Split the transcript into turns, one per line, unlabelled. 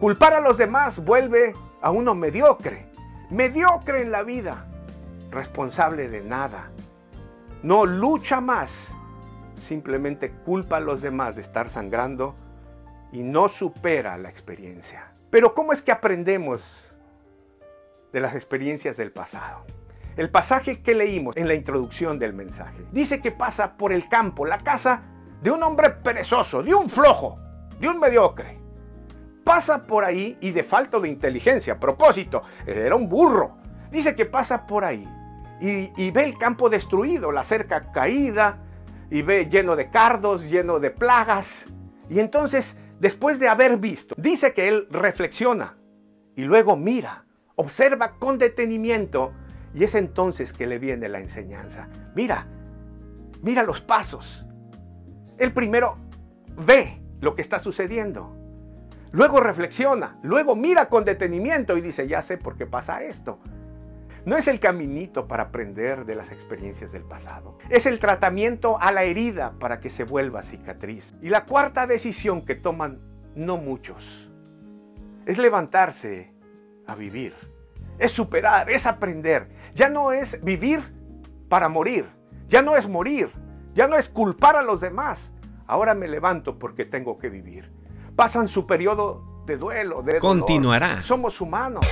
Culpar a los demás vuelve a uno mediocre, mediocre en la vida, responsable de nada. No lucha más, simplemente culpa a los demás de estar sangrando y no supera la experiencia. Pero ¿cómo es que aprendemos de las experiencias del pasado? El pasaje que leímos en la introducción del mensaje dice que pasa por el campo, la casa de un hombre perezoso, de un flojo, de un mediocre. Pasa por ahí y de falta de inteligencia, a propósito, era un burro. Dice que pasa por ahí y, y ve el campo destruido, la cerca caída, y ve lleno de cardos, lleno de plagas. Y entonces, después de haber visto, dice que él reflexiona y luego mira, observa con detenimiento y es entonces que le viene la enseñanza. Mira, mira los pasos. El primero ve lo que está sucediendo. Luego reflexiona, luego mira con detenimiento y dice, ya sé por qué pasa esto. No es el caminito para aprender de las experiencias del pasado. Es el tratamiento a la herida para que se vuelva cicatriz. Y la cuarta decisión que toman no muchos es levantarse a vivir es superar, es aprender. Ya no es vivir para morir, ya no es morir, ya no es culpar a los demás. Ahora me levanto porque tengo que vivir. Pasan su periodo de duelo, de
Continuará.
Somos humanos.